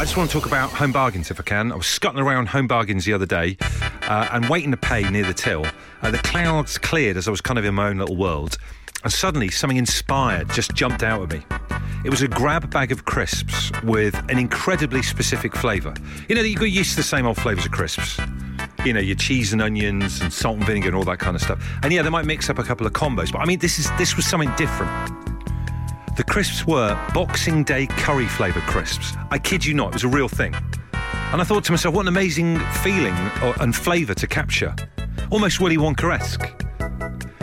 I just want to talk about home bargains if I can. I was scuttling around home bargains the other day uh, and waiting to pay near the till. Uh, the clouds cleared as I was kind of in my own little world, and suddenly something inspired just jumped out at me. It was a grab bag of crisps with an incredibly specific flavour. You know, you got used to the same old flavours of crisps. You know, your cheese and onions and salt and vinegar and all that kind of stuff. And yeah, they might mix up a couple of combos, but I mean, this is this was something different. The crisps were Boxing Day curry flavour crisps. I kid you not, it was a real thing. And I thought to myself, what an amazing feeling and flavour to capture. Almost Willy Wonka esque.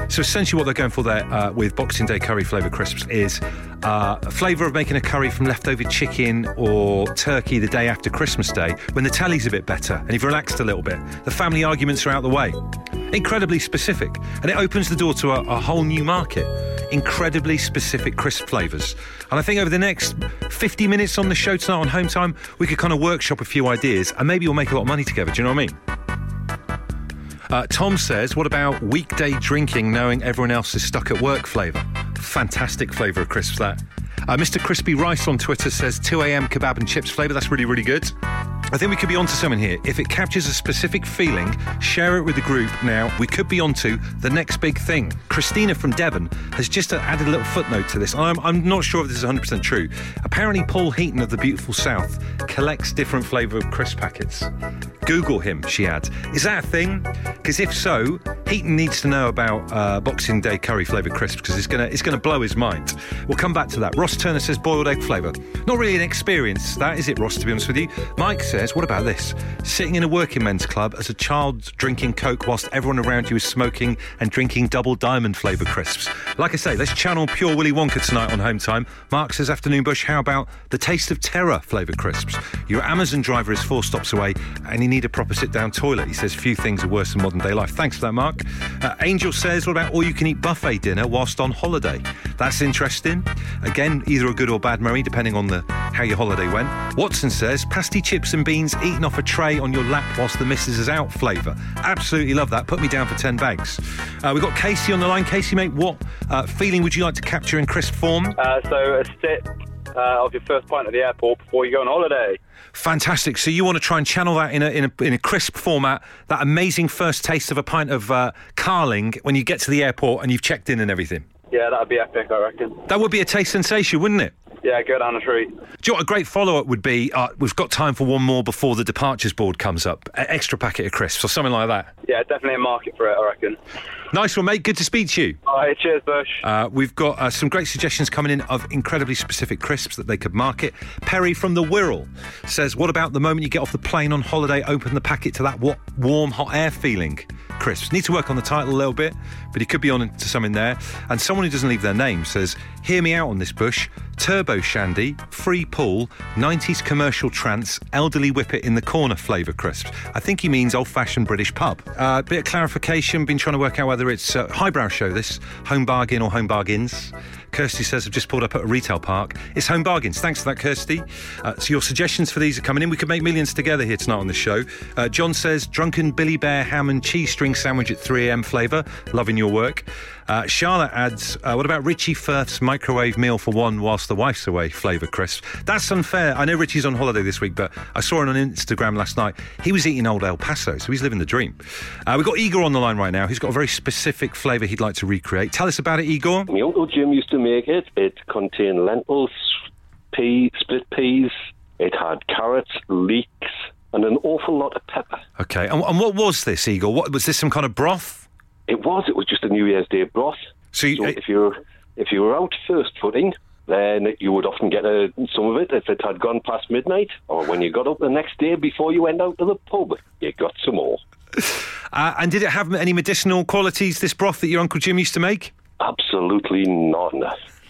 So essentially, what they're going for there uh, with Boxing Day curry flavour crisps is uh, a flavour of making a curry from leftover chicken or turkey the day after Christmas Day when the tally's a bit better and you've relaxed a little bit. The family arguments are out the way. Incredibly specific, and it opens the door to a, a whole new market. Incredibly specific crisp flavours. And I think over the next 50 minutes on the show tonight on Home Time, we could kind of workshop a few ideas and maybe we'll make a lot of money together. Do you know what I mean? Uh, Tom says, what about weekday drinking knowing everyone else is stuck at work flavour? Fantastic flavour of crisps, that. Uh, Mr. Crispy Rice on Twitter says 2am kebab and chips flavour. That's really, really good. I think we could be onto something here. If it captures a specific feeling, share it with the group now. We could be onto the next big thing. Christina from Devon has just added a little footnote to this. I'm, I'm not sure if this is 100% true. Apparently, Paul Heaton of the Beautiful South collects different flavour of crisp packets. Google him, she adds. Is that a thing? Because if so, Heaton needs to know about uh, Boxing Day curry flavoured crisps because it's going to it's gonna blow his mind. We'll come back to that. Ross Turner says boiled egg flavour. Not really an experience, that is it, Ross, to be honest with you. Mike says, what about this? Sitting in a working men's club as a child drinking Coke whilst everyone around you is smoking and drinking double diamond flavour crisps. Like I say, let's channel pure Willy Wonka tonight on Home Time. Mark says, afternoon bush, how about the taste of terror flavour crisps? Your Amazon driver is four stops away and you need a proper sit down toilet. He says, few things are worse than modern day life. Thanks for that, Mark. Uh, Angel says, what about all you can eat buffet dinner whilst on holiday? That's interesting. Again, either a good or bad Murray, depending on the how your holiday went. Watson says, pasty chips and beans eaten off a tray on your lap whilst the missus is out flavour. Absolutely love that. Put me down for 10 bags. Uh, we've got Casey on the line. Casey, mate, what uh, feeling would you like to capture in crisp form? Uh, so a sip uh, of your first pint at the airport before you go on holiday. Fantastic. So you want to try and channel that in a, in a, in a crisp format, that amazing first taste of a pint of uh, Carling when you get to the airport and you've checked in and everything. Yeah, that'd be epic, I reckon. That would be a taste sensation, wouldn't it? Yeah, go down a treat. Do you know what a great follow up would be? Uh, we've got time for one more before the departures board comes up. An extra packet of crisps or something like that. Yeah, definitely a market for it, I reckon. Nice one, mate. Good to speak to you. All right, cheers, Bush. Uh, we've got uh, some great suggestions coming in of incredibly specific crisps that they could market. Perry from the Wirral says, What about the moment you get off the plane on holiday, open the packet to that what, warm, hot air feeling? Crisps. Need to work on the title a little bit, but he could be on to something there. And someone who doesn't leave their name says, Hear me out on this, Bush. Turbo Shandy, free pool, 90s commercial trance, elderly whippet in the corner flavour crisps. I think he means old fashioned British pub. A uh, bit of clarification, been trying to work out whether it's uh, highbrow show this, home bargain or home bargains. Kirsty says, I've just pulled up at a retail park. It's home bargains. Thanks for that, Kirsty. Uh, so, your suggestions for these are coming in. We could make millions together here tonight on the show. Uh, John says, Drunken Billy Bear ham and cheese string sandwich at 3am flavour. Loving your work. Uh, Charlotte adds, uh, what about Richie Firth's microwave meal for one whilst the wife's away flavour crisp? That's unfair. I know Richie's on holiday this week, but I saw him on Instagram last night. He was eating old El Paso, so he's living the dream. Uh, we've got Igor on the line right now. He's got a very specific flavour he'd like to recreate. Tell us about it, Igor. My Uncle Jim used to make it. It contained lentils, pea, split peas. It had carrots, leeks, and an awful lot of pepper. Okay, and, and what was this, Igor? What was this? Some kind of broth? It was. It was just a New Year's Day broth. So, you, So if you if you were out first footing, then you would often get a, some of it if it had gone past midnight, or when you got up the next day before you went out to the pub, you got some more. uh, and did it have any medicinal qualities? This broth that your Uncle Jim used to make? Absolutely none.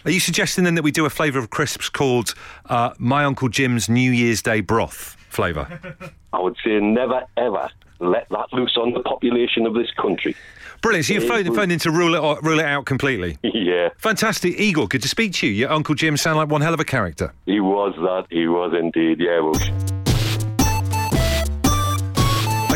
Are you suggesting then that we do a flavour of crisps called uh, My Uncle Jim's New Year's Day broth flavour? I would say never ever let that loose on the population of this country. Brilliant. So you're phoning, phoning to rule it, out- rule it out completely. Yeah, Fantastic. Igor, good to speak to you. Your Uncle Jim sound like one hell of a character. he was that. He was indeed. Yeah, well,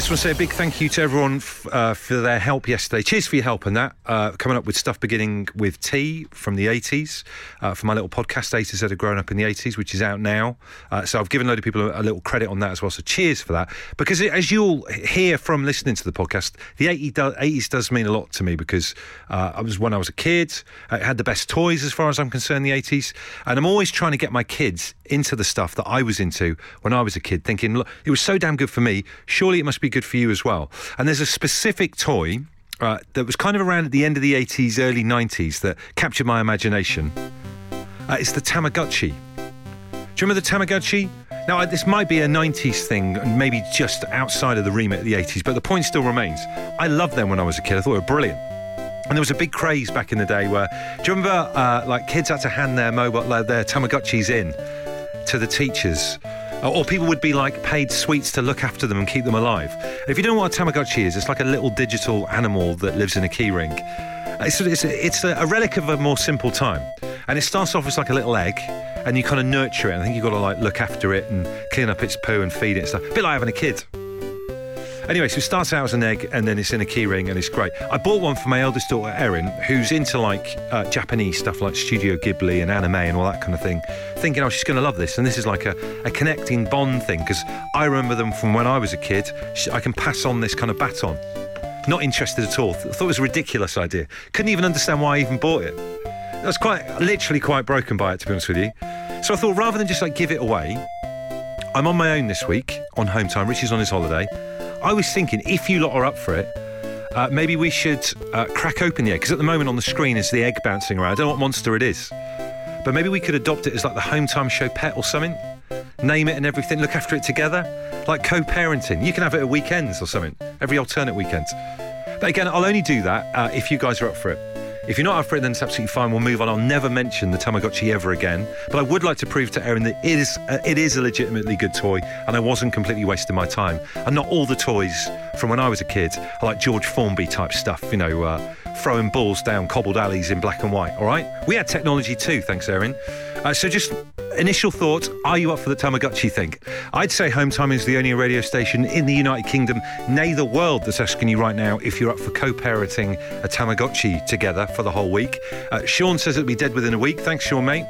just want to say a big thank you to everyone f- uh, for their help yesterday. Cheers for your help on that. Uh, coming up with stuff beginning with T from the 80s, uh, for my little podcast 80s that had grown up in the 80s, which is out now. Uh, so I've given a load of people a, a, little credit on that as well. So cheers for that. Because it, as you'll hear from listening to the podcast, the 80s does mean a lot to me because uh, I was when I was a kid, I had the best toys as far as I'm concerned, the 80s. And I'm always trying to get my kids into the stuff that I was into when I was a kid, thinking, look, it was so damn good for me. Surely it must be good for you as well. And there's a specific toy uh, that was kind of around at the end of the 80s, early 90s that captured my imagination. Uh, it's the Tamagotchi. Do you remember the Tamagotchi? Now, this might be a 90s thing, and maybe just outside of the remit of the 80s, but the point still remains. I loved them when I was a kid. I thought they were brilliant. And there was a big craze back in the day where, do you remember, uh, like kids had to hand their mobile, their Tamagotchis in to the teachers Oh, or people would be like paid sweets to look after them and keep them alive. If you don't know what a Tamagotchi is, it's like a little digital animal that lives in a keyring. Uh, it's, it's, it's a, relic of a more simple time. And it starts off as like a little egg, and you kind of nurture it. I think you've got to like look after it and clean up its poo and feed it and stuff. A bit like having a kid. Anyway, so it starts out as an egg and then it's in a keyring and it's great. I bought one for my eldest daughter, Erin, who's into like uh, Japanese stuff like Studio Ghibli and anime and all that kind of thing, thinking, oh, she's going to love this. And this is like a, a connecting bond thing because I remember them from when I was a kid. I can pass on this kind of baton. Not interested at all. Thought it was a ridiculous idea. Couldn't even understand why I even bought it. I was quite, literally quite broken by it, to be honest with you. So I thought rather than just like give it away, I'm on my own this week on home time. Richie's on his holiday. I was thinking, if you lot are up for it, uh, maybe we should uh, crack open the egg because at the moment on the screen is the egg bouncing around. I don't know what monster it is, but maybe we could adopt it as like the home time show pet or something. Name it and everything. Look after it together, like co-parenting. You can have it at weekends or something, every alternate weekend. But again, I'll only do that uh, if you guys are up for it. If you're not it, then it's absolutely fine. We'll move on. I'll never mention the Tamagotchi ever again. But I would like to prove to Erin that it is, uh, it is a legitimately good toy and I wasn't completely wasting my time. And not all the toys from when I was a kid are like George Formby type stuff, you know, uh, throwing balls down cobbled alleys in black and white, all right? We had technology too, thanks, Erin. Uh, so just initial thoughts are you up for the Tamagotchi thing? I'd say Home Time is the only radio station in the United Kingdom, nay, the world, that's asking you right now if you're up for co parenting a Tamagotchi together for the whole week. Uh, Sean says it'll be dead within a week. Thanks, Sean, mate.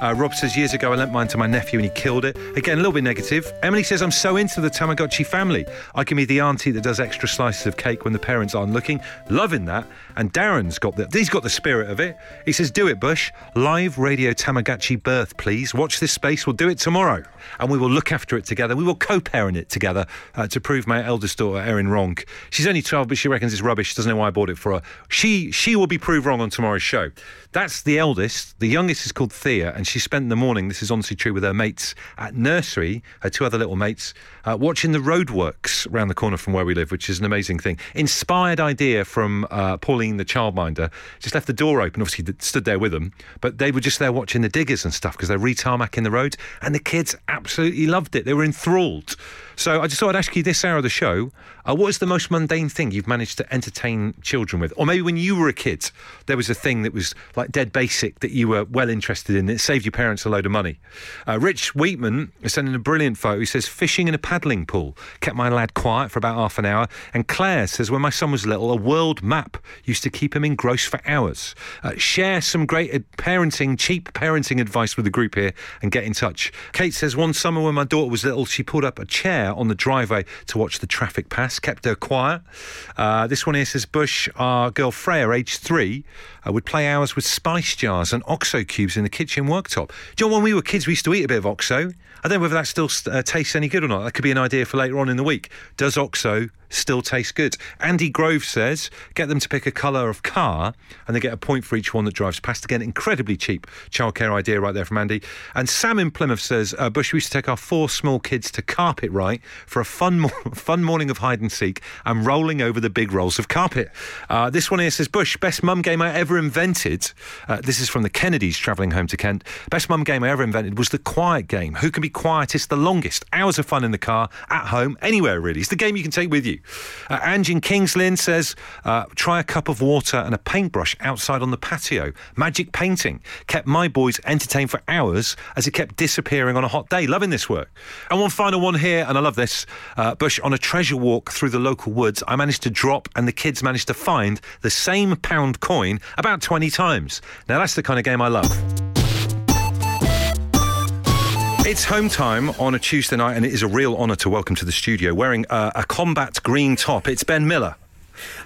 Uh, Rob says, years ago I lent mine to my nephew and he killed it. Again, a little bit negative. Emily says, I'm so into the Tamagotchi family. I can be the auntie that does extra slices of cake when the parents aren't looking. Loving that. And Darren's got the, he's got the spirit of it. He says, do it, Bush. Live radio Tamagotchi birth, please. Watch this space. We'll do it tomorrow. And we will look after it together. We will co-parent it together uh, to prove my eldest daughter, Erin, wrong. She's only 12, but she reckons it's rubbish. She doesn't know why I bought it for her. She, she will be proved wrong on tomorrow's show. That's the eldest. The youngest is called Thea, and she spent the morning, this is honestly true, with her mates at nursery, her two other little mates, uh, watching the roadworks around the corner from where we live, which is an amazing thing. Inspired idea from uh, Pauline, the childminder. Just left the door open, obviously stood there with them, but they were just there watching the diggers and stuff because they're retarmacking the road, and the kids absolutely loved it. They were enthralled. So I just thought I'd ask you this hour of the show uh, what is the most mundane thing you've managed to entertain children with? Or maybe when you were a kid, there was a thing that was like dead basic that you were well interested in. It saved your parents a load of money. Uh, Rich Wheatman is sending a brilliant photo. He says, fishing in a paddling pool. Kept my lad quiet for about half an hour. And Claire says, when my son was little, a world map used to keep him engrossed for hours. Uh, share some great parenting, cheap parenting advice with the group here and get in touch. Kate says, one summer when my daughter was little, she pulled up a chair on the driveway to watch the traffic pass, kept her quiet. Uh, this one here says Bush, our girl Freya, age three, uh, would play hours with spice jars and OXO cubes in the kitchen worktop. Do you know when we were kids, we used to eat a bit of OXO? I don't know whether that still uh, tastes any good or not. That could be an idea for later on in the week. Does OXO still taste good? Andy Grove says get them to pick a colour of car and they get a point for each one that drives past. Again, incredibly cheap childcare idea right there from Andy. And Sam in Plymouth says uh, Bush, we used to take our four small kids to Carpet Right for a fun, mo- fun morning of hide and seek and rolling over the big rolls of carpet. Uh, this one here says Bush, best mum game I ever invented. Uh, this is from the Kennedys travelling home to Kent. Best mum game I ever invented was the quiet game. Who can be quietest the longest? Hours of fun in the car, at home, anywhere really. It's the game you can take with you. Uh, Angie in Kings Lynn says, uh, try a cup of water and a paintbrush outside on the patio. Magic painting kept my boys entertained for hours as it kept disappearing on a hot day. Loving this work. And one final one here, and I love this. Uh, Bush, on a treasure walk through the local woods, I managed to drop and the kids managed to find the same pound coin about 20 times. Now, that's the kind of game I love. It's home time on a Tuesday night, and it is a real honour to welcome to the studio wearing uh, a combat green top. It's Ben Miller.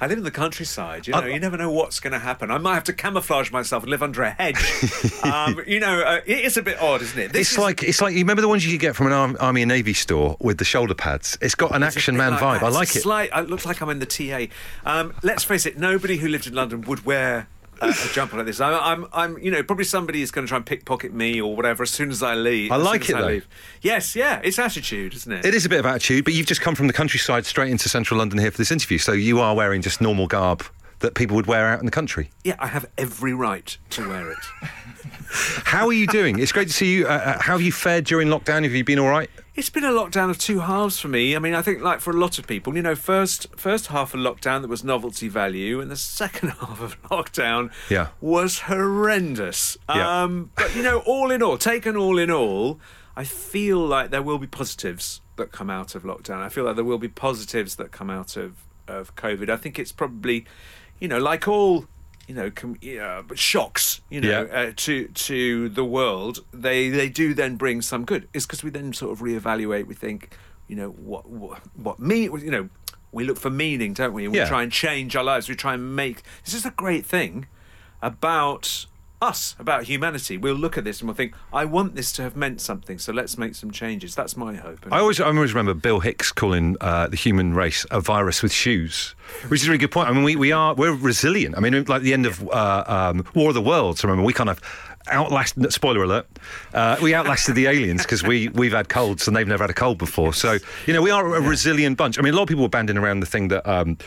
I live in the countryside. You know, Uh, you never know what's going to happen. I might have to camouflage myself and live under a hedge. um, you know, uh, it is a bit odd, isn't it? This It's is- like it's like you remember the ones you could get from an Army and Navy store with the shoulder pads. It's got an it's action man like vibe. that. I like it. Slight, it looks like I'm in the TA. Um, let's face it. Nobody who lived in London would wear. A, a jumper like this. I, I'm, I'm, you know, probably somebody is going to try and pickpocket me or whatever as soon as I leave. I like it, though. leave. Yes, yeah, it's attitude, isn't it? It is a bit of attitude, but you've just come from the countryside straight into central London here for this interview, so you are wearing just normal garb that people would wear out in the country. Yeah, I have every right to wear it. How are you doing? It's great to see you. Uh, uh, how have you fared during lockdown? Have you been all right? It's been a lockdown of two halves for me. I mean, I think like for a lot of people, you know, first first half of lockdown there was novelty value, and the second half of lockdown Yeah. was horrendous. Yeah. Um, but you know, all in all, taken all in all, I feel like there will be positives that come out of lockdown. I feel like there will be positives that come out of of COVID. I think it's probably, you know, like all. You know, com- but shocks. You know, Yeah. uh, to to the world, they they do then bring some good. It's because we then sort of reevaluate. We think, you know, what what what me, you know, we look for meaning, don't we? And we Yeah. try and change our lives. We try and make. This is a great thing about us, about humanity. We'll look at this and we'll think, I want this to have meant something. So let's make some changes. That's my hope. I always, I always remember Bill Hicks calling uh, the human race a virus with shoes, which is a really good point. I mean, we, we are we're resilient. I mean, like the end of uh, um, War of the Worlds. Remember, we kind of outlasted. Spoiler alert: uh, we outlasted the aliens because we we've had colds and they've never had a cold before. So you know, we are a resilient bunch. I mean, a lot of people were banding around the thing that. Um,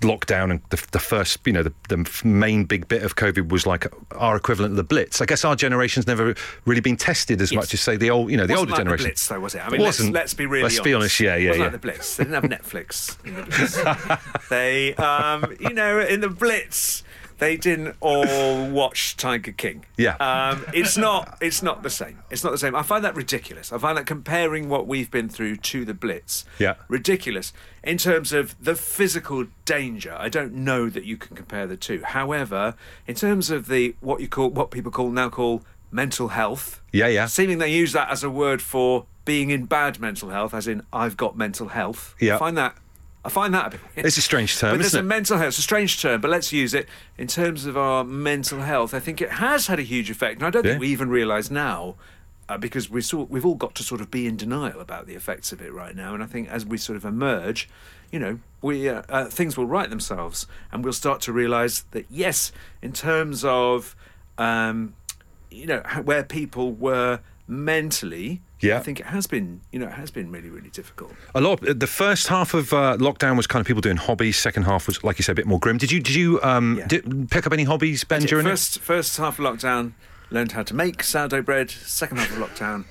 lockdown and the, the first you know the, the main big bit of covid was like our equivalent of the blitz i guess our generation's never really been tested as much as say the old you know the wasn't older like generation The Blitz, though, was it? I mean, It let's, wasn't. let's be really Let's be honest, yeah, yeah, It wasn't yeah. like the Blitz. They didn't have Netflix. the they, um, you know, in the Blitz, they didn't all watch Tiger King. Yeah. Um, it's not. It's not the same. It's not the same. I find that ridiculous. I find that comparing what we've been through to the Blitz. Yeah. Ridiculous in terms of the physical danger. I don't know that you can compare the two. However, in terms of the what you call what people call now call mental health. Yeah, yeah. Seeming they use that as a word for being in bad mental health, as in I've got mental health. Yeah. I find that I find that a bit weird. It's a strange term, But there's isn't a it? mental health. It's a strange term, but let's use it in terms of our mental health. I think it has had a huge effect, and I don't Yeah. think we even realise now. Uh, because we sort, we've all got to sort of be in denial about the effects of it right now, and I think as we sort of emerge, you know, we uh, uh, things will right themselves, and we'll start to realise that yes, in terms of, um, you know, where people were mentally, Yeah. I think it has been, you know, it has been really, really difficult. A lot. Of, the first half of uh, lockdown was kind of people doing hobbies. Second half was, like you said, a bit more grim. Did you did you um, Yeah. did, pick up any hobbies, Ben, during first first half of lockdown, learned how to make sourdough bread. Second half of lockdown,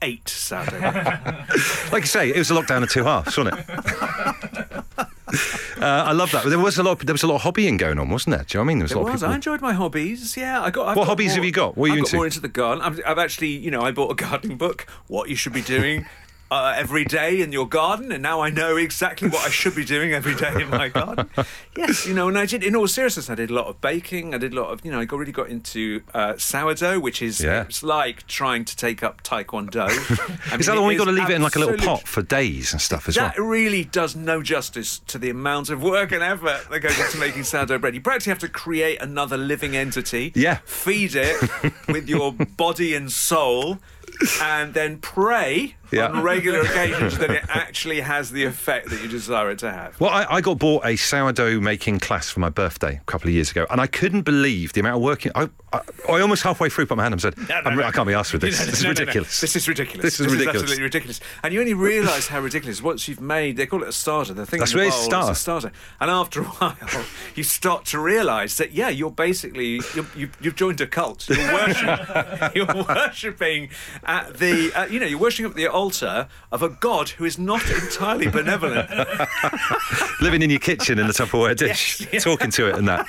ate sourdough bread. Like you say, it was a lockdown of two halves, wasn't it? uh, I love that. But there was a lot. There was a lot of hobbying going on, wasn't there? Do you know what I mean? There was It a lot was. of I enjoyed my hobbies. Yeah, I got. I've What got hobbies more- have you got? What are you I've into? got more into the garden. I've, I've actually, you know, I bought a gardening book. What you should be doing. Uh, every day in your garden, and now I know exactly what I should be doing every day in my garden. Yes, you know, and I did. In all seriousness, I did a lot of baking. I did a lot of, you know, I got, really got into uh, sourdough, which is Yeah. it's like trying to take up taekwondo. I Is that mean, the one you got to leave it in like a little pot for days and stuff as well? that really does no justice to the amount of work and effort that goes into making sourdough bread. You practically have to create another living entity, Yeah. feed it with your body and soul, and then pray Yeah. on regular occasions that it actually has the effect that you desire it to have. Well, I, I got bought a sourdough making class for my birthday a couple of years ago, and I couldn't believe the amount of work. I, I, I almost halfway through put my hand up and said, No, no, no. I can't be asked for this. This is ridiculous. This is ridiculous. This is ridiculous. absolutely ridiculous. And you only realise how ridiculous once you've made. They call it a starter. The thing That's in the what it is, bowl is a starter. And after a while, you start to realise that yeah, you're basically you're, you, you've joined a cult. You're worship, You're worshipping at the uh, you know you're worshipping at the altar of a god who is not entirely benevolent. Living in your kitchen in the Tupperware dish, Yes, yeah. talking to it and that.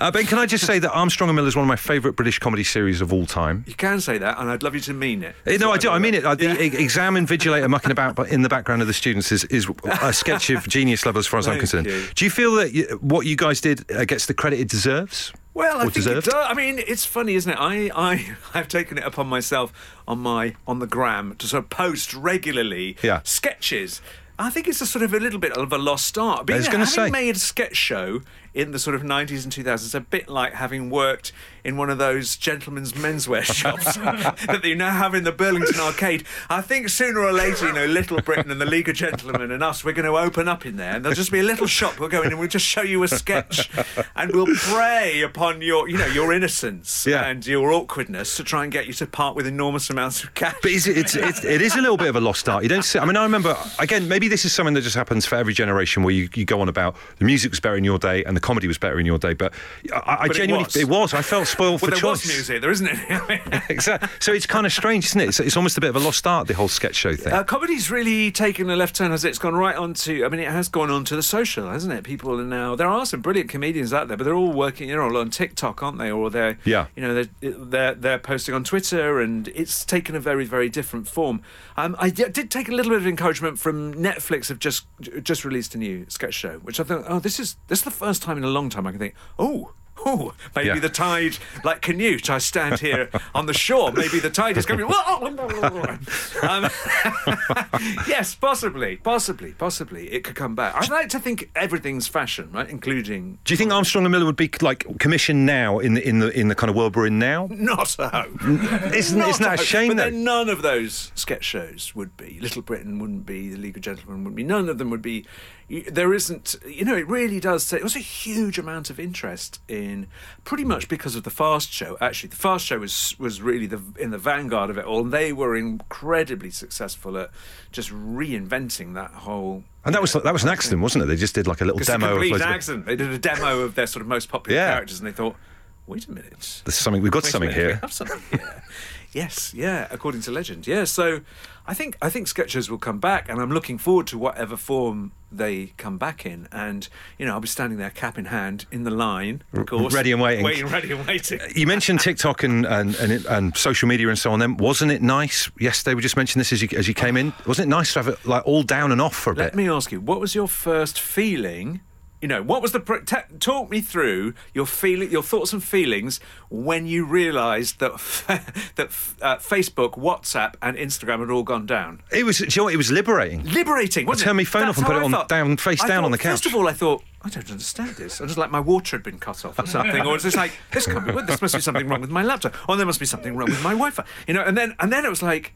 Uh, ben, can I just say that Armstrong and Miller is one of my favourite British comedy series of all time? You can say that, and I'd love you to mean it. Eh, No, I do. I mean it. Uh, the Yeah. exam invigilator mucking about but in the background of the students is, is a sketch of genius level as far as I'm concerned. you. Do you feel that you, what you guys did uh, gets the credit it deserves? Well, I think it does. I mean, it's funny, isn't it? I, I, I've taken it upon myself on my on the gram to sort of post regularly Yeah. sketches. I think it's a sort of a little bit of a lost art. Being, was gonna having say. made a sketch show in the sort of 90s and 2000s, it's a bit like having worked in one of those gentlemen's menswear shops that you now have in the Burlington Arcade. I think sooner or later, you know, Little Britain and the League of Gentlemen and us, we're going to open up in there, and there'll just be a little shop. We'll go in and we'll just show you a sketch, and we'll prey upon your, you know, your innocence Yeah. and your awkwardness to try and get you to part with enormous amounts of cash. But is it, it's, it's, it is a little bit of a lost art. You don't see, I mean, I remember, again, maybe this is something that just happens for every generation where you, you go on about the music was better in your day and the comedy was better in your day. But I, I But it genuinely, was. it was. I felt spoiled well, for there choice. There was music, there isn't it? Exactly. So it's kind of strange, isn't it? It's, it's almost a bit of a lost art, the whole sketch show thing. Uh, comedy's really taken a left turn, has it? It's gone right on to. I mean, it has gone on to the social, hasn't it? People are now. There are some brilliant comedians out there, but they're all working, you know, on TikTok, aren't they? Or they're, Yeah. you know, they're they're, they're posting on Twitter, and it's taken a very very different form. Um, I did take a little bit of encouragement from Netflix. Have just just released a new sketch show, which I thought, oh, this is this is the first time in a long time I can think, oh. Oh, maybe Yeah. the tide, like Canute, I stand here on the shore. Maybe the tide is coming. um, yes, possibly, possibly, possibly. It could come back. I'd like to think everything's fashion, right? Including Do you think Armstrong and Miller would be like commissioned now in the in the in the kind of world we're in now? not hope. Isn't, Not isn't that a shame But though? then none of those sketch shows would be. Little Britain wouldn't be. The League of Gentlemen wouldn't be. None of them would be. There isn't. You know, it really does. Take, it was a huge amount of interest in, pretty much because of the Fast Show. Actually, the Fast Show was was really the in the vanguard of it all, and they were incredibly successful at just reinventing that whole. And that was that was an accident, wasn't it? They just did like a little a demo of complete of- accident. They did a demo of their sort of most popular Yeah. characters, and they thought, "Wait a minute, There's something we've got something minute, we have something here. yes, yeah, according to legend. Yeah, so I think I think sketches will come back, and I'm looking forward to whatever form they come back in. And you know, I'll be standing there, cap in hand, in the line, of course, ready and waiting. waiting, ready and waiting. You mentioned TikTok and and, and, it, and social media and so on. Then wasn't it nice yesterday? We just mentioned this as you as you came in. Wasn't it nice to have it like all down and off for a Let bit? Let me ask you, what was your first feeling? You know, what was the pr- talk me through your feeling, your thoughts and feelings when you realised that that uh, Facebook, WhatsApp, and Instagram had all gone down. It was. You know what? It was liberating. liberating. wasn't turned my phone off and put it I on felt. down- face I down on the couch. First of all, I thought I don't understand this. I just like my water had been cut off or something, or it's just like this can't be. This must be something wrong with my laptop, or there must be something wrong with my Wi-Fi. You know, and then and then it was like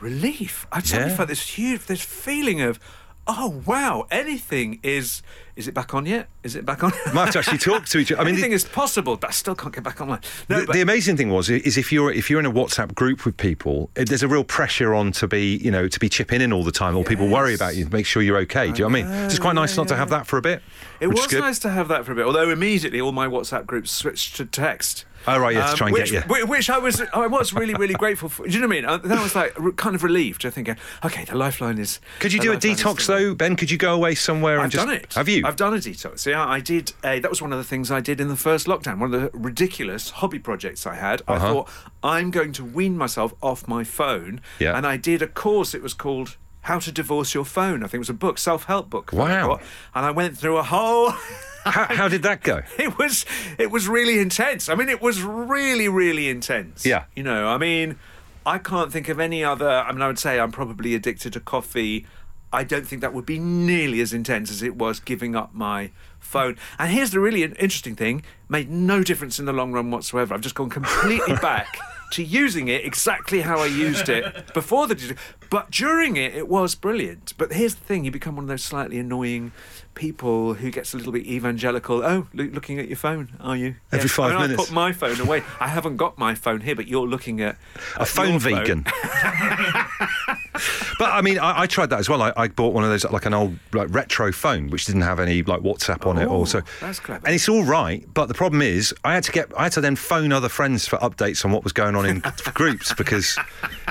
relief. I suddenly Yeah. felt this huge, this feeling of. Oh wow! Anything is is it back on yet? Is it back on? Might have to actually talk to each other. I mean, anything the, is possible, but I still can't get back online. No, the, but the amazing thing was is if you're if you're in a WhatsApp group with people, it, there's a real pressure on to be you know to be chipping in all the time, or people worry about you, make sure you're okay. Do you know what I mean? It's quite nice not to have that for a bit. it was nice to have that for a bit. Although immediately all my WhatsApp groups switched to text. Oh, right, yeah, to try and which, get you. Which I was, I was really, really grateful for. Do you know what I mean? Uh, Then I was like re- kind of relieved. I think, okay, the lifeline is. Could you do a detox though, Ben? Could you go away somewhere and I've just done it. Have you? I've done a detox. Yeah, I did. A, that was one of the things I did in the first lockdown. One of the ridiculous hobby projects I had. I Uh-huh. thought I'm going to wean myself off my phone. Yeah. And I did a course. It was called How to Divorce Your Phone. I think it was a book, self-help book. I Wow. got. And I went through a whole. how, how did that go? it was it was really intense. I mean, it was really really intense. Yeah. You know, I mean, I can't think of any other. I mean, I would say I'm probably addicted to coffee. I don't think that would be nearly as intense as it was giving up my phone. And here's the really interesting thing: made no difference in the long run whatsoever. I've just gone completely back. To using it exactly how I used it before the, digital. but during it, it was brilliant. But here's the thing: you become one of those slightly annoying people who gets a little bit evangelical. Oh, loo- looking at your phone, are you? Every five I mean, minutes. I put my phone away. I haven't got my phone here, but you're looking at A phone vegan. but I mean, I, I tried that as well. I, I bought one of those like an old like retro phone which didn't have any like WhatsApp on it. Oh, Also, that's clever. And it's all right, but the problem is, I had to get, I had to then phone other friends for updates on what was going on in groups because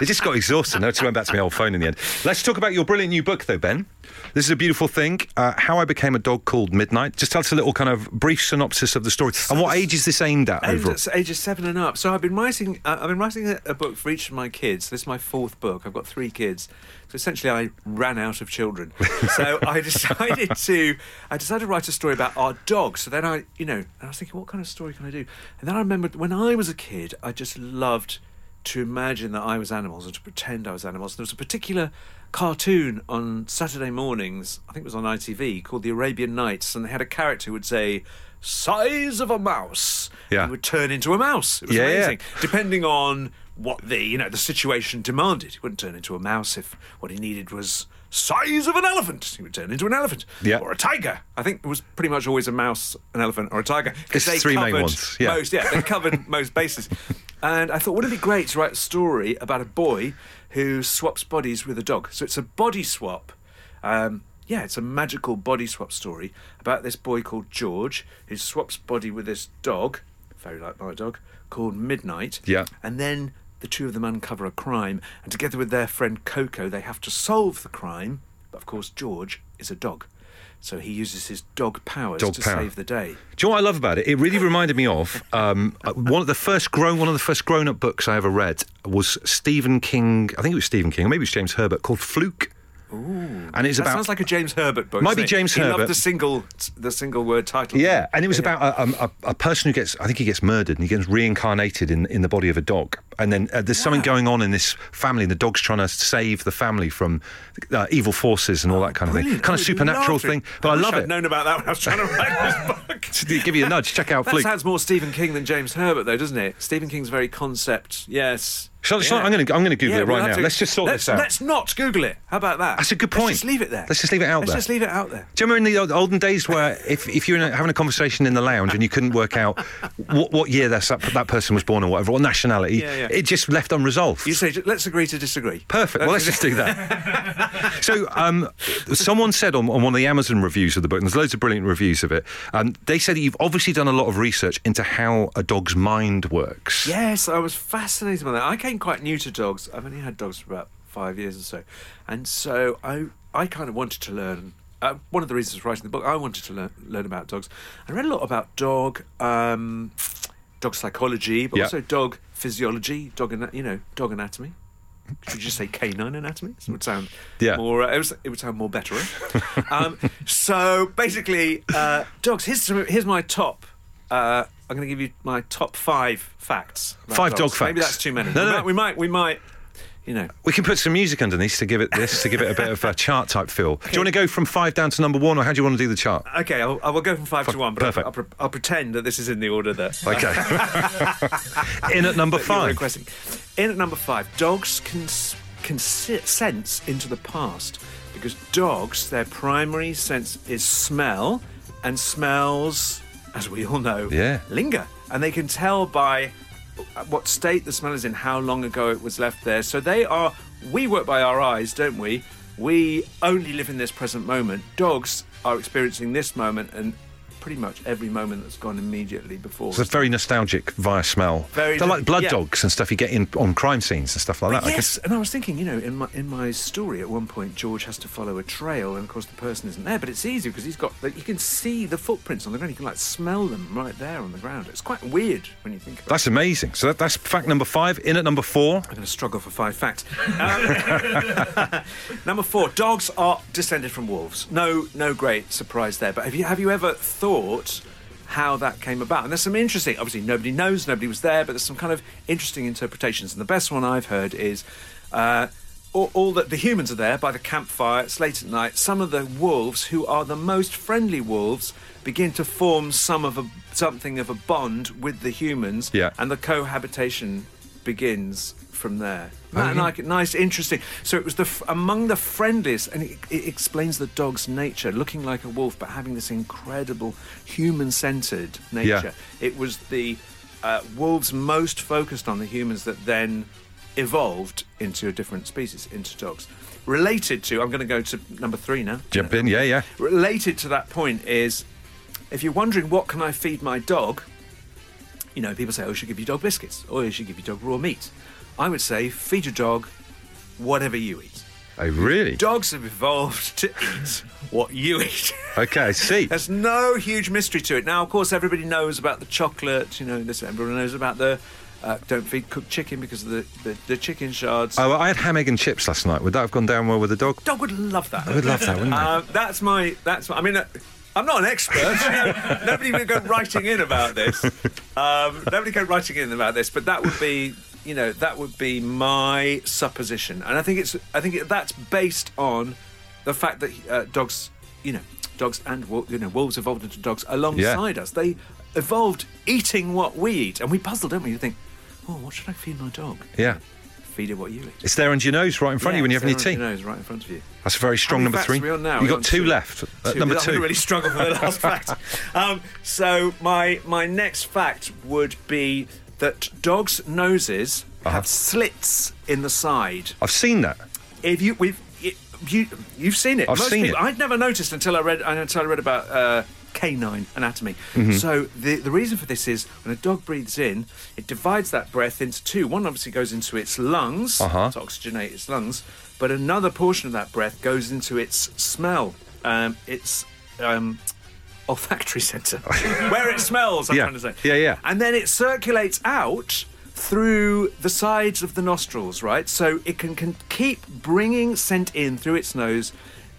It just got exhausted. I just went back to my old phone in the end. Let's talk about your brilliant new book, though, Ben. This is a beautiful thing. Uh, How I Became a Dog Called Midnight. Just tell us a little kind of brief synopsis of the story. And what age is this aimed at overall? at ages seven and up. So I've been writing. Uh, I've been writing a, a book for each of my kids. This is my fourth book. I've got three kids. So essentially, I ran out of children. so I decided to. I decided to write a story about our dog. So then I, you know, and I was thinking, what kind of story can I do? And then I remembered when I was a kid, I just loved to imagine that I was animals and to pretend I was animals. There was a particular cartoon on Saturday mornings, I think it was on ITV, called The Arabian Knights, and they had a character who would say, size of a mouse. Yeah. And would turn into a mouse. It was Yeah, yeah. amazing. Depending on what the, you know, the situation demanded. He wouldn't turn into a mouse if what he needed was size of an elephant. He would turn into an elephant. Yeah. Or a tiger. I think it was pretty much always a mouse, an elephant, or a tiger. 'cause It's they three main ones, yeah. Most, yeah, they covered most bases. And I thought, wouldn't it be great to write a story about a boy who swaps bodies with a dog? So it's a body swap. Um, yeah, it's a magical body swap story about this boy called George who swaps body with this dog, very like my dog, called Midnight. Yeah. And then the two of them uncover a crime, and together with their friend Coco, they have to solve the crime. But of course, George is a dog. So he uses his dog powers Dog to power. save the day. Do you know what I love about it? It really reminded me of um, uh, one of the first grown one of the first grown up books I ever read was Stephen King. I think it was Stephen King, or maybe it was James Herbert, called Fluke. Ooh, and it's That about sounds like a James Herbert book. Might be? James he Herbert. loved the single, the single word title. Yeah, and it was about a, um, a, a person who gets, I think he gets murdered and he gets reincarnated in, in the body of a dog. And then uh, there's something going on in this family, and the dog's trying to save the family from uh, evil forces and all that kind of thing. Kind of supernatural thing. But I, wish love I'd it. known about that when I was trying to write this book. To give you a nudge, check out That Fluke. sounds more Stephen King than James Herbert, though, doesn't it? Stephen King's very concept. Yes. Shall- shall- I'm gonna- I'm gonna Google it we'll right now. to- Let's just sort let's- this out. Let's not Google it. How about that? That's a good Let's point. just leave it there. Let's just leave it out there. Let's just leave it out there. Do you remember in the old- olden days where if, if you were a, having a conversation in the lounge and you couldn't work out what, what year that, that person was born or whatever, what nationality, Yeah, yeah. it just left unresolved? You say, let's agree to disagree. Perfect. Well, let's just do that. so, um, someone said on, on one of the Amazon reviews of the book, and there's loads of brilliant reviews of it, um, they said that you've obviously done a lot of research into how a dog's mind works. Yes, I was fascinated by that. I came quite new to dogs. I've only had dogs for about five years or so, and so I I kind of wanted to learn. Uh, one of the reasons for writing the book, I wanted to learn learn about dogs. I read a lot about dog um, dog psychology, but Yeah. also dog physiology, dog ana- you know dog anatomy. Should you just say canine anatomy? It would sound Yeah. more. Uh, it, was, it would sound more better. um, so basically, uh, dogs. Here's some, here's my top. Uh, I'm going to give you my top five facts. Five dog dogs. Maybe that's too many. No, we, no, might, we might. We might. You know. We can put some music underneath to give it this to give it a bit of a chart type feel. Do you want to go from five down to number one, or how do you want to do the chart? Okay, I'll, I will go from five to one, but Perfect. I'll, I'll, I'll pretend that this is in the order that Okay. in at number five. requesting. In at number five, dogs can can sense into the past because dogs, their primary sense is smell, and smells, as we all know, Yeah. linger, and they can tell by what state the smell is in, how long ago it was left there. So they are. We work by our eyes, don't we? We only live in this present moment. Dogs are experiencing this moment and pretty much every moment that's gone immediately before. It's very nostalgic via smell. Very They're like blood yeah. dogs and stuff you get in on crime scenes and stuff like But that. I yes, and I was thinking, you know, in my in my story, at one point George has to follow a trail, and of course the person isn't there, but it's easy because he's got like, you can see the footprints on the ground. You can like smell them right there on the ground. It's quite weird when you think about. it. That's amazing. So that, that's fact number five. In at number four. I'm going to struggle for five facts. Um, number four: dogs are descended from wolves. No, no great surprise there. But have you have you ever thought how that came about? And there's some interesting. Obviously, nobody knows. Nobody was there. But there's some kind of interesting interpretations. And the best one I've heard is. Uh, all, all that the humans are there by the campfire. It's late at night. Some of the wolves, who are the most friendly wolves, begin to form some of a something of a bond with the humans. Yeah. and the cohabitation begins from there. Oh, Ni- yeah. like, nice, interesting. So it was the among the friendliest, and it, it explains the dog's nature, looking like a wolf but having this incredible human-centered nature. It was the uh, wolves most focused on the humans that then evolved into a different species, into dogs. Related to, I'm going to go to number three now. Jump in. Yeah, yeah. Related to that point is, if you're wondering what can I feed my dog, you know, people say, oh, you should give your dog biscuits, or you should give your dog raw meat. I would say feed your dog whatever you eat. Oh, really? Dogs have evolved to eat what you eat. Okay, I see. There's no huge mystery to it. Now, of course, everybody knows about the chocolate. You know, this everyone knows about the uh, don't feed cooked chicken because of the, the, the chicken shards. Oh, I had ham, egg, and chips last night. Would that have gone down well with the dog? Dog would love that. I would love that, wouldn't I? Uh, that's my. That's. My, I mean. Uh, I'm not an expert. nobody would go writing in about this. Um, nobody go writing in about this, but that would be, you know, that would be my supposition, and I think it's, I think that's based on the fact that uh, dogs, you know, dogs and you know wolves evolved into dogs alongside us. They evolved eating what we eat, and we puzzle, don't we? You think, oh, what should I feed my dog? Yeah. Feed it what you eat. It's there under your nose, right in front of you when you have any tea. Your nose right in front of you. That's a very strong number three. we on now? You We're got two two. left. Uh, Two. number two. really struggle for the last fact. Um, so my my next fact would be that dogs' noses Uh-huh. have slits in the side. I've seen that. If you we've you you've seen it. I've seen people, it. I'd never noticed until I read until I read about. Uh, Canine anatomy. Mm-hmm. So the the reason for this is when a dog breathes in, it divides that breath into two. One obviously goes into its lungs Uh-huh. to oxygenate its lungs, but another portion of that breath goes into its smell, um, its um, olfactory centre, where it smells. I'm Yeah. trying to say. Yeah, yeah. And then it circulates out through the sides of the nostrils, right? So it can, can keep bringing scent in through its nose.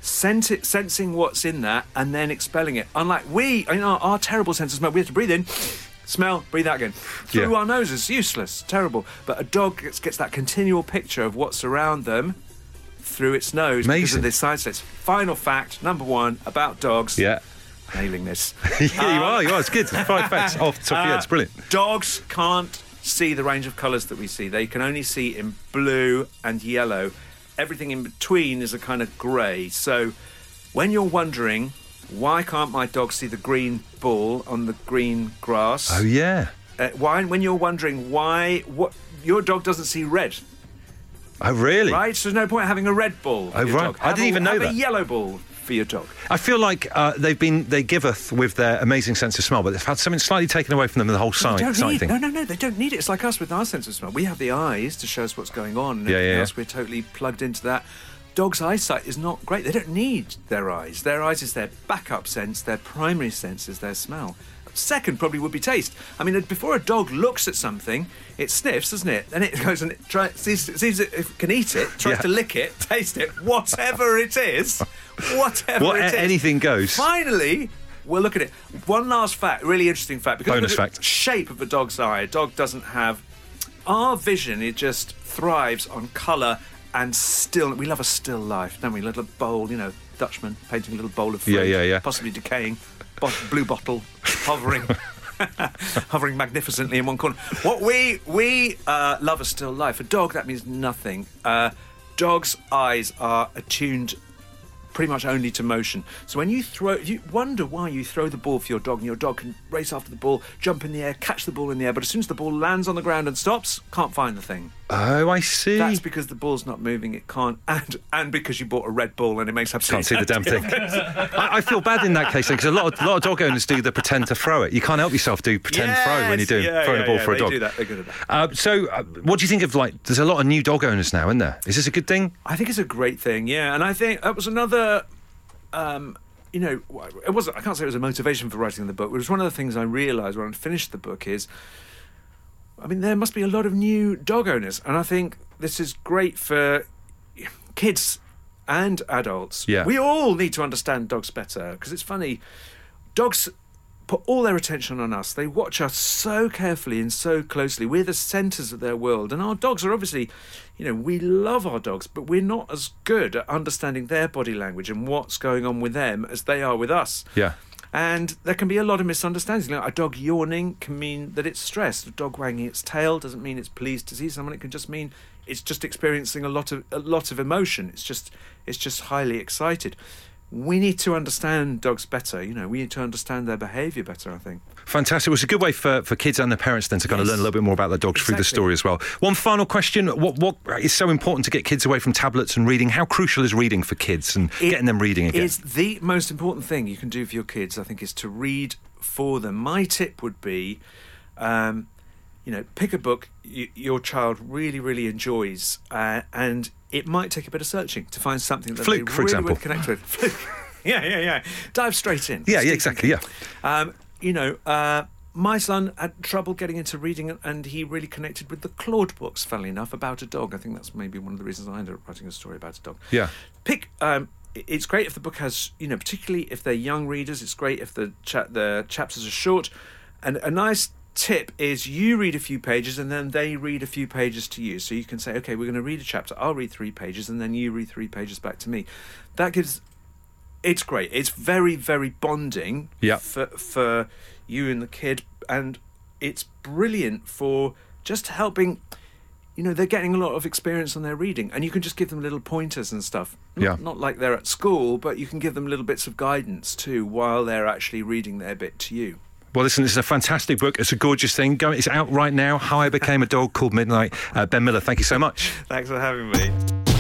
Sent it, sensing what's in there and then expelling it. Unlike we, in our, our terrible sense of smell, we have to breathe in, smell, breathe out again. Through Yeah. our noses, useless, terrible. But a dog gets, gets that continual picture of what's around them through its nose because Amazing. of this side slits. Final fact, number one, about dogs. Yeah. Nailing this. yeah, you are. You are. It's good. Five facts off the top of your head. It's Uh, brilliant. Dogs can't see the range of colours that we see. They can only see in blue and yellow. Everything in between is a kind of grey. So when you're wondering why can't my dog see the green ball on the green grass? Oh yeah. uh, why when you're wondering why what your dog doesn't see red, Oh really? right? So there's no point having a red ball. Oh, your right. dog. I Have didn't a- even know have that. a yellow ball for your dog. I feel like uh, they've been they giveth with their amazing sense of smell, but they've had something slightly taken away from them the whole sight, need, thing. no, no, no. They don't need it. It's like us with our sense of smell. We have the eyes to show us what's going on, and Yeah, yeah, else yeah. we're totally plugged into that. Dogs' eyesight is not great. They don't need their eyes. Their eyes is their backup sense. Their primary sense is their smell. Second probably would be taste. I mean, before a dog looks at something, it sniffs, doesn't it? Then it goes and it tries, sees, sees it, if it can eat it, tries Yeah. to lick it, taste it, whatever it is, whatever What- it is. anything goes. Finally, we'll look at it. One last fact, really interesting fact. Because Bonus the fact. shape of a dog's eye. A dog doesn't have our vision. It just thrives on colour and still. We love a still life, don't we? Little bowl, you know, Dutchman painting a little bowl of fruit, Yeah, yeah, yeah. possibly decaying, bot- blue bottle hovering. hovering magnificently in one corner. What we we uh, love a still life. A dog that means nothing. Uh, dogs' eyes are attuned pretty much only to motion. So when you throw, you wonder why you throw the ball for your dog, and your dog can race after the ball, jump in the air, catch the ball in the air, but as soon as the ball lands on the ground and stops, can't find the thing. Oh, I see. That's because the ball's not moving. It can't, and and because you bought a red ball and it makes Can't see the damn thing. I, I feel bad in that case because a lot of, lot of dog owners do the pretend to throw it. You can't help yourself do pretend throw when you do yeah, throwing yeah, a ball yeah, for a they dog. do that. They're good at that. Uh, so, uh, what do you think of like? There's a lot of new dog owners now, isn't there? Is this a good thing? I think it's a great thing, yeah. And I think that was another, um, you know, it wasn't. I can't say it was a motivation for writing the book. It was one of the things I realised when I finished the book is, I mean, there must be a lot of new dog owners, and I think this is great for kids and adults. Yeah. we all need to understand dogs better because it's funny. Dogs put all their attention on us. They watch us so carefully and so closely. We're the centres of their world. And our dogs are obviously, you know, we love our dogs, but we're not as good at understanding their body language and what's going on with them as they are with us. Yeah. And there can be a lot of misunderstandings. Like a dog yawning can mean that it's stressed. A dog wagging its tail doesn't mean it's pleased to see someone. It can just mean it's just experiencing a lot of a lot of emotion. It's just it's just highly excited. We need to understand dogs better. You know, we need to understand their behaviour better. I think. Fantastic. Well, it's a good way for, for kids and their parents then to kind of learn a little bit more about their dogs through the story as well. One final question: What what is so important to get kids away from tablets and reading? How crucial is reading for kids and It getting them reading again? is the most important thing you can do for your kids. I think is to read for them. My tip would be, um, you know, pick a book y- your child really, really enjoys, uh, and it might take a bit of searching to find something that Fluke, they for really example. would connect with. Fluke. yeah, yeah, yeah. Dive straight in. Yeah, yeah, exactly, Yeah. Um, you know, uh, my son had trouble getting into reading, and he really connected with the Claude books. Funnily enough, about a dog. I think that's maybe one of the reasons I ended up writing a story about a dog. Yeah. Pick. Um, it's great if the book has, you know, particularly if they're young readers. It's great if the cha- the chapters are short, and a nice tip is you read a few pages and then they read a few pages to you. So you can say, okay, we're going to read a chapter. I'll read three pages, and then you read three pages back to me. That gives it's great. It's very, very bonding Yeah. for for you and the kid, and it's brilliant for just helping. You know, they're getting a lot of experience on their reading, and you can just give them little pointers and stuff. Yeah. not like they're at school, but you can give them little bits of guidance too while they're actually reading their bit to you. Well, listen, this is a fantastic book. It's a gorgeous thing. It's out right now. How I Became a Dog Called Midnight. Uh, ben Miller, thank you so much. Thanks for having me.